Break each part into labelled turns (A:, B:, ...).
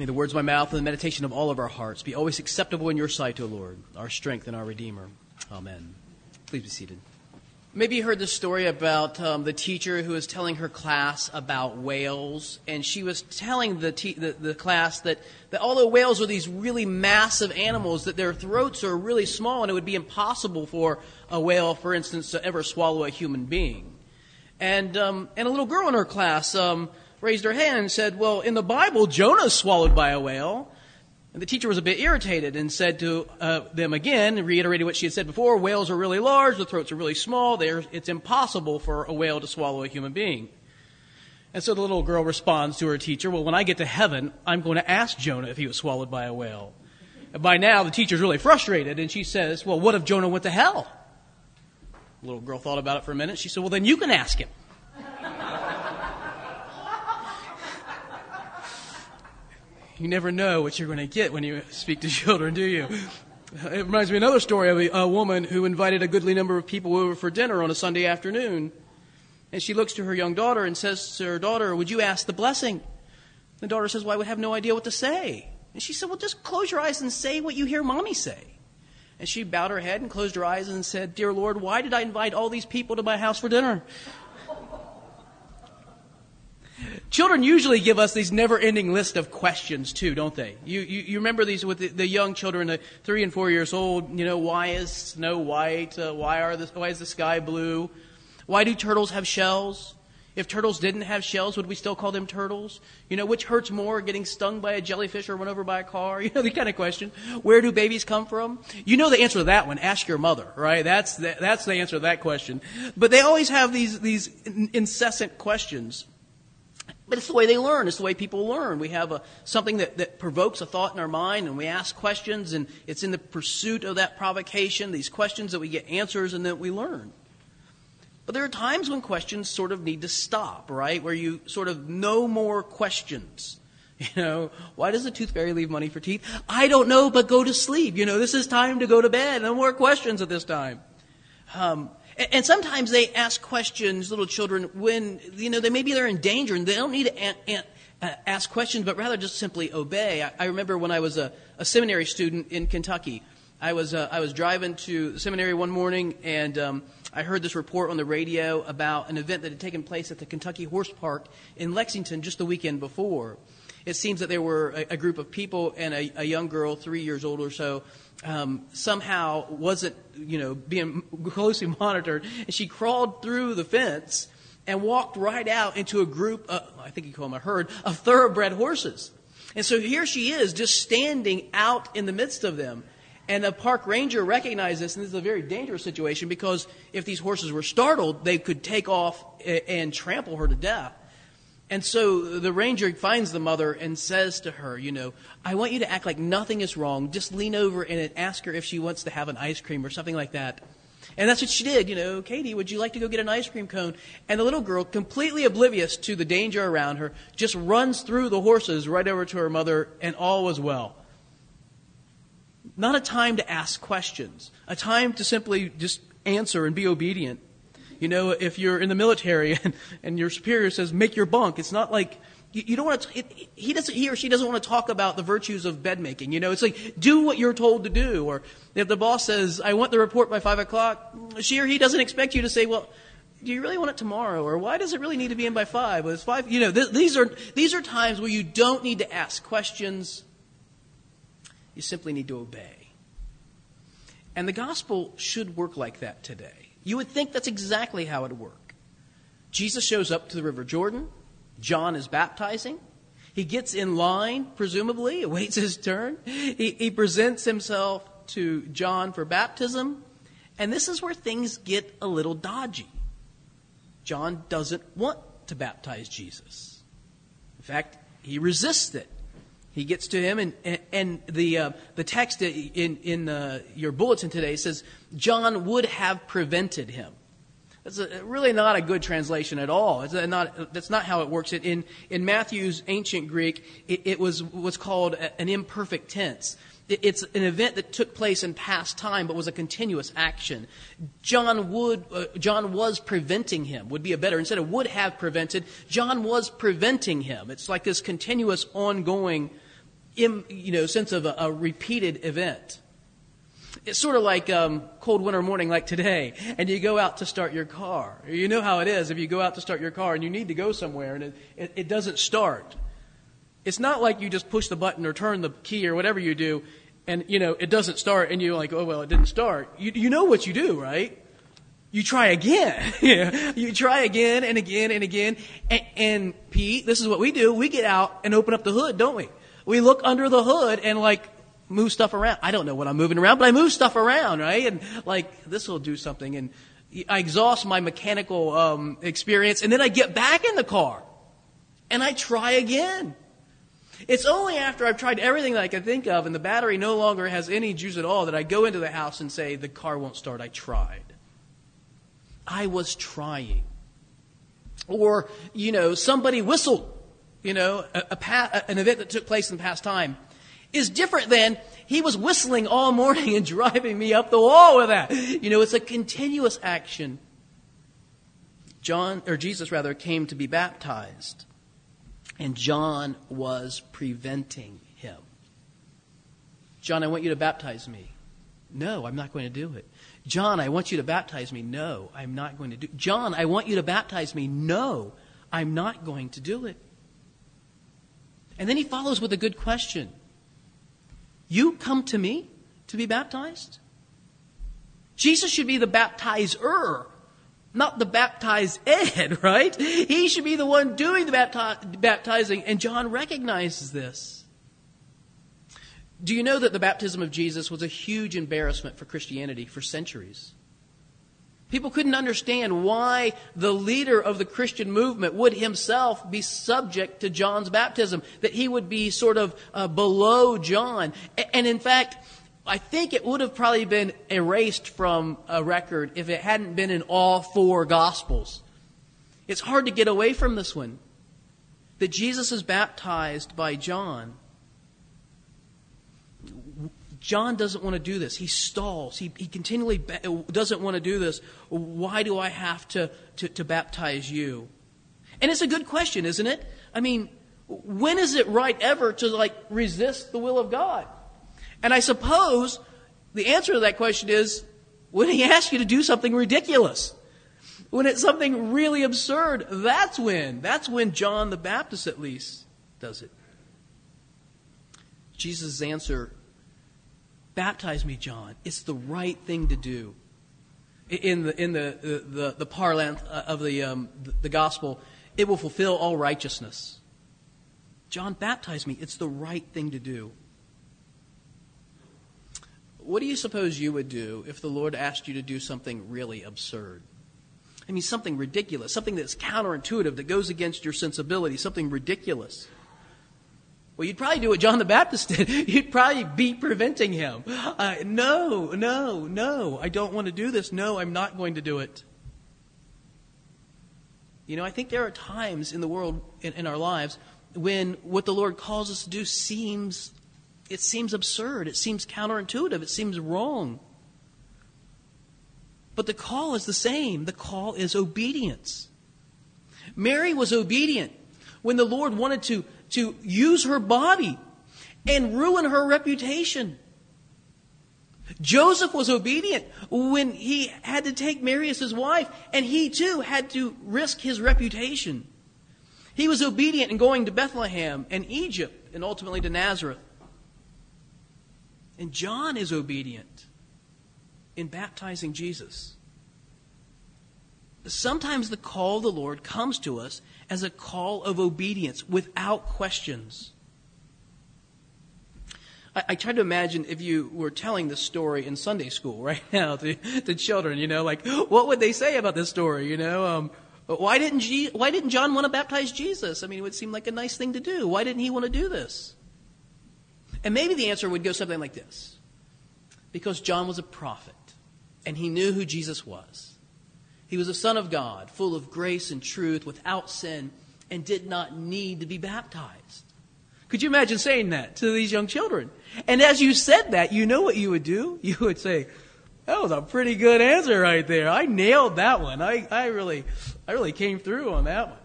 A: May the words of my mouth and the meditation of all of our hearts be always acceptable in your sight, O Lord, our strength and our Redeemer. Amen. Please be seated. Maybe you heard the story about um, the teacher who was telling her class about whales, and she was telling the, te- the, the, class that, that although whales are these really massive animals, that their throats are really small, and it would be impossible for a whale, for instance, to ever swallow a human being. And, um, and a little girl in her class um, raised her hand and said, Well, in the Bible, Jonah's swallowed by a whale. And the teacher was a bit irritated and said to uh, them again, reiterating what she had said before whales are really large, the throats are really small, it's impossible for a whale to swallow a human being. And so the little girl responds to her teacher, Well, when I get to heaven, I'm going to ask Jonah if he was swallowed by a whale. And by now, the teacher's really frustrated, and she says, Well, what if Jonah went to hell? The little girl thought about it for a minute. She said, Well, then you can ask him. You never know what you're going to get when you speak to children, do you? It reminds me of another story of a, a, woman who invited a goodly number of people over for dinner on a Sunday afternoon. And she looks to her young daughter and says to her daughter, Would you ask the blessing? The daughter says, Well, I would have no idea what to say. And she said, Well, just close your eyes and say what you hear mommy say. And she bowed her head and closed her eyes and said, Dear Lord, why did I invite all these people to my house for dinner? Children usually give us these never-ending list of questions too, don't they? You, you, you remember these with the, the, young children, the three and four years old. You know, why is snow white? Uh, why are the, why is the sky blue? Why do turtles have shells? If turtles didn't have shells, would we still call them turtles? You know, which hurts more, getting stung by a jellyfish or run over by a car? You know, the kind of question. Where do babies come from? You know the answer to that one. Ask your mother, right? That's the, that's the answer to that question. But they always have these, these incessant questions. But it's the way they learn. It's the way people learn. We have a, something that, that provokes a thought in our mind, and we ask questions, and it's in the pursuit of that provocation, these questions, that we get answers and that we learn. But there are times when questions sort of need to stop, right? Where you sort of no more questions. You know, why does the tooth fairy leave money for teeth? I don't know, but go to sleep. You know, this is time to go to bed. No more questions at this time. Um, and sometimes they ask questions, little children, when, you know, they maybe they're in danger and they don't need to uh, ask questions, but rather just simply obey. I, I remember when I was a, a, seminary student in Kentucky, I was, uh, I was driving to seminary one morning and um, I heard this report on the radio about an event that had taken place at the Kentucky Horse Park in Lexington just the weekend before. It seems that there were a, a group of people and a, a young girl, three years old or so, um, somehow wasn't, you know, being closely monitored, and she crawled through the fence and walked right out into a group, uh, I think you call them a herd, of thoroughbred horses. And so here she is, just standing out in the midst of them. And the park ranger recognized this, and this is a very dangerous situation because if these horses were startled, they could take off and trample her to death. And so the ranger finds the mother and says to her, you know, I want you to act like nothing is wrong. Just lean over and ask her if she wants to have an ice cream or something like that. And that's what she did. You know, Katie, would you like to go get an ice cream cone? And the little girl, completely oblivious to the danger around her, just runs through the horses right over to her mother, and all was well. Not a time to ask questions, a time to simply just answer and be obedient. You know, if you're in the military and, and your superior says, make your bunk, it's not like, you, you don't want to, he doesn't, he or she doesn't want to talk about the virtues of bed making. You know, it's like, do what you're told to do. Or if the boss says, I want the report by five o'clock, she or he doesn't expect you to say, well, do you really want it tomorrow? Or why does it really need to be in by five? Well, it's five, you know, th- these are, these are times where you don't need to ask questions. You simply need to obey. And the gospel should work like that today. You would think that's exactly how it would work. Jesus shows up to the River Jordan. John is baptizing. He gets in line, presumably, awaits his turn. He, he presents himself to John for baptism. And this is where things get a little dodgy. John doesn't want to baptize Jesus. In fact, he resists it. He gets to him, and, and the, uh, the text in, in uh, your bulletin today says, John would have prevented him. That's a, really not a good translation at all. Not, that's not how it works. It, In, in Matthew's ancient Greek, it, it was what's called an imperfect tense. It's an event that took place in past time, but was a continuous action. John would, uh, John was preventing him, would be a better, instead of would have prevented, John was preventing him. It's like this continuous, ongoing you know, sense of a, a repeated event. It's sort of like um, cold winter morning like today, and you go out to start your car. You know how it is if you go out to start your car and you need to go somewhere and it, it, it doesn't start. It's not like you just push the button or turn the key or whatever you do, and you know it doesn't start, and you're like, oh well, it didn't start. You, you know what you do, right? You try again. you try again and again and again. And, and Pete, this is what we do. We get out and open up the hood, don't we? We look under the hood and like move stuff around. I don't know what I'm moving around, but I move stuff around, right? And like, this will do something. And I exhaust my mechanical um, experience, and then I get back in the car and I try again. It's only after I've tried everything that I can think of and the battery no longer has any juice at all that I go into the house and say, the car won't start. I tried. I was trying. Or, you know, somebody whistled, you know, a, a, an event that took place in the past time is different than he was whistling all morning and driving me up the wall with that. You know, it's a continuous action. John, or Jesus rather, came to be baptized, and John was preventing him. John, I want you to baptize me. No, I'm not going to do it. John, I want you to baptize me. No, I'm not going to do it. John, I want you to baptize me. No, I'm not going to do it. And then he follows with a good question you come to me to be baptized? Jesus should be the baptizer, not the baptized ed, right? He should be the one doing the bapti- baptizing, and John recognizes this. Do you know that the baptism of Jesus was a huge embarrassment for Christianity for centuries? People couldn't understand why the leader of the Christian movement would himself be subject to John's baptism, that he would be sort of uh, below John. And in fact, I think it would have probably been erased from a record if it hadn't been in all four Gospels. It's hard to get away from this one. That Jesus is baptized by John. John doesn't want to do this. He stalls. He, he continually doesn't want to do this. Why do I have to, to, to baptize you? And it's a good question, isn't it? I mean, when is it right ever to like resist the will of God? And I suppose the answer to that question is when he asks you to do something ridiculous. When it's something really absurd, that's when. That's when John the Baptist, at least, does it. Jesus' answer Baptize me, John. It's the right thing to do. In the, in the, the, the parlance of the, um, the gospel, it will fulfill all righteousness. John, baptize me. It's the right thing to do. What do you suppose you would do if the Lord asked you to do something really absurd? I mean, something ridiculous, something that's counterintuitive, that goes against your sensibility, something ridiculous. Well, you'd probably do what John the Baptist did. You'd probably be preventing him. Uh, no, no, no, I don't want to do this. No, I'm not going to do it. You know, I think there are times in the world, in, in our lives, when what the Lord calls us to do seems, it seems absurd. It seems counterintuitive. It seems wrong. But the call is the same. The call is obedience. Mary was obedient when the Lord wanted to to use her body and ruin her reputation. Joseph was obedient when he had to take Mary as his wife, and he too had to risk his reputation. He was obedient in going to Bethlehem and Egypt and ultimately to Nazareth. And John is obedient in baptizing Jesus. Sometimes the call of the Lord comes to us as a call of obedience without questions. I, I try to imagine if you were telling this story in Sunday school right now to, to children, you know, like, what would they say about this story, you know? Um, why didn't, Je- why didn't John want to baptize Jesus? I mean, it would seem like a nice thing to do. Why didn't he want to do this? And maybe the answer would go something like this because John was a prophet and he knew who Jesus was. He was a son of God, full of grace and truth, without sin, and did not need to be baptized. Could you imagine saying that to these young children? And as you said that, you know what you would do? You would say, that was a pretty good answer right there. I nailed that one. I, I really, I really came through on that one.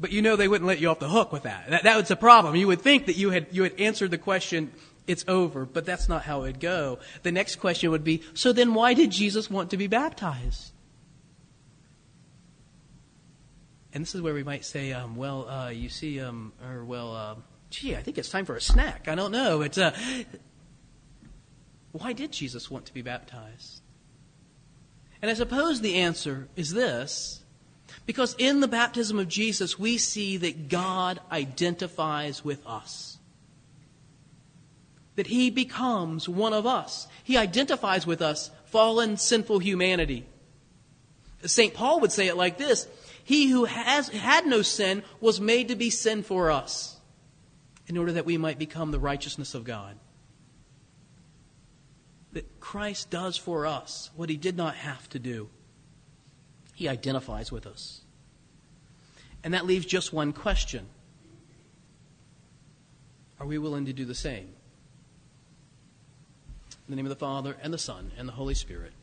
A: But you know they wouldn't let you off the hook with that. That, that was a problem. You would think that you had, you had answered the question, it's over, but that's not how it would go. The next question would be, so then why did Jesus want to be baptized? And this is where we might say, um, well, uh, you see, um, or well, uh, gee, I think it's time for a snack. I don't know. It's, uh, why did Jesus want to be baptized? And I suppose the answer is this because in the baptism of Jesus, we see that God identifies with us. That he becomes one of us. He identifies with us, fallen, sinful humanity. St. Paul would say it like this He who has had no sin was made to be sin for us, in order that we might become the righteousness of God that Christ does for us what he did not have to do. He identifies with us. And that leaves just one question Are we willing to do the same? In the name of the Father, and the Son, and the Holy Spirit.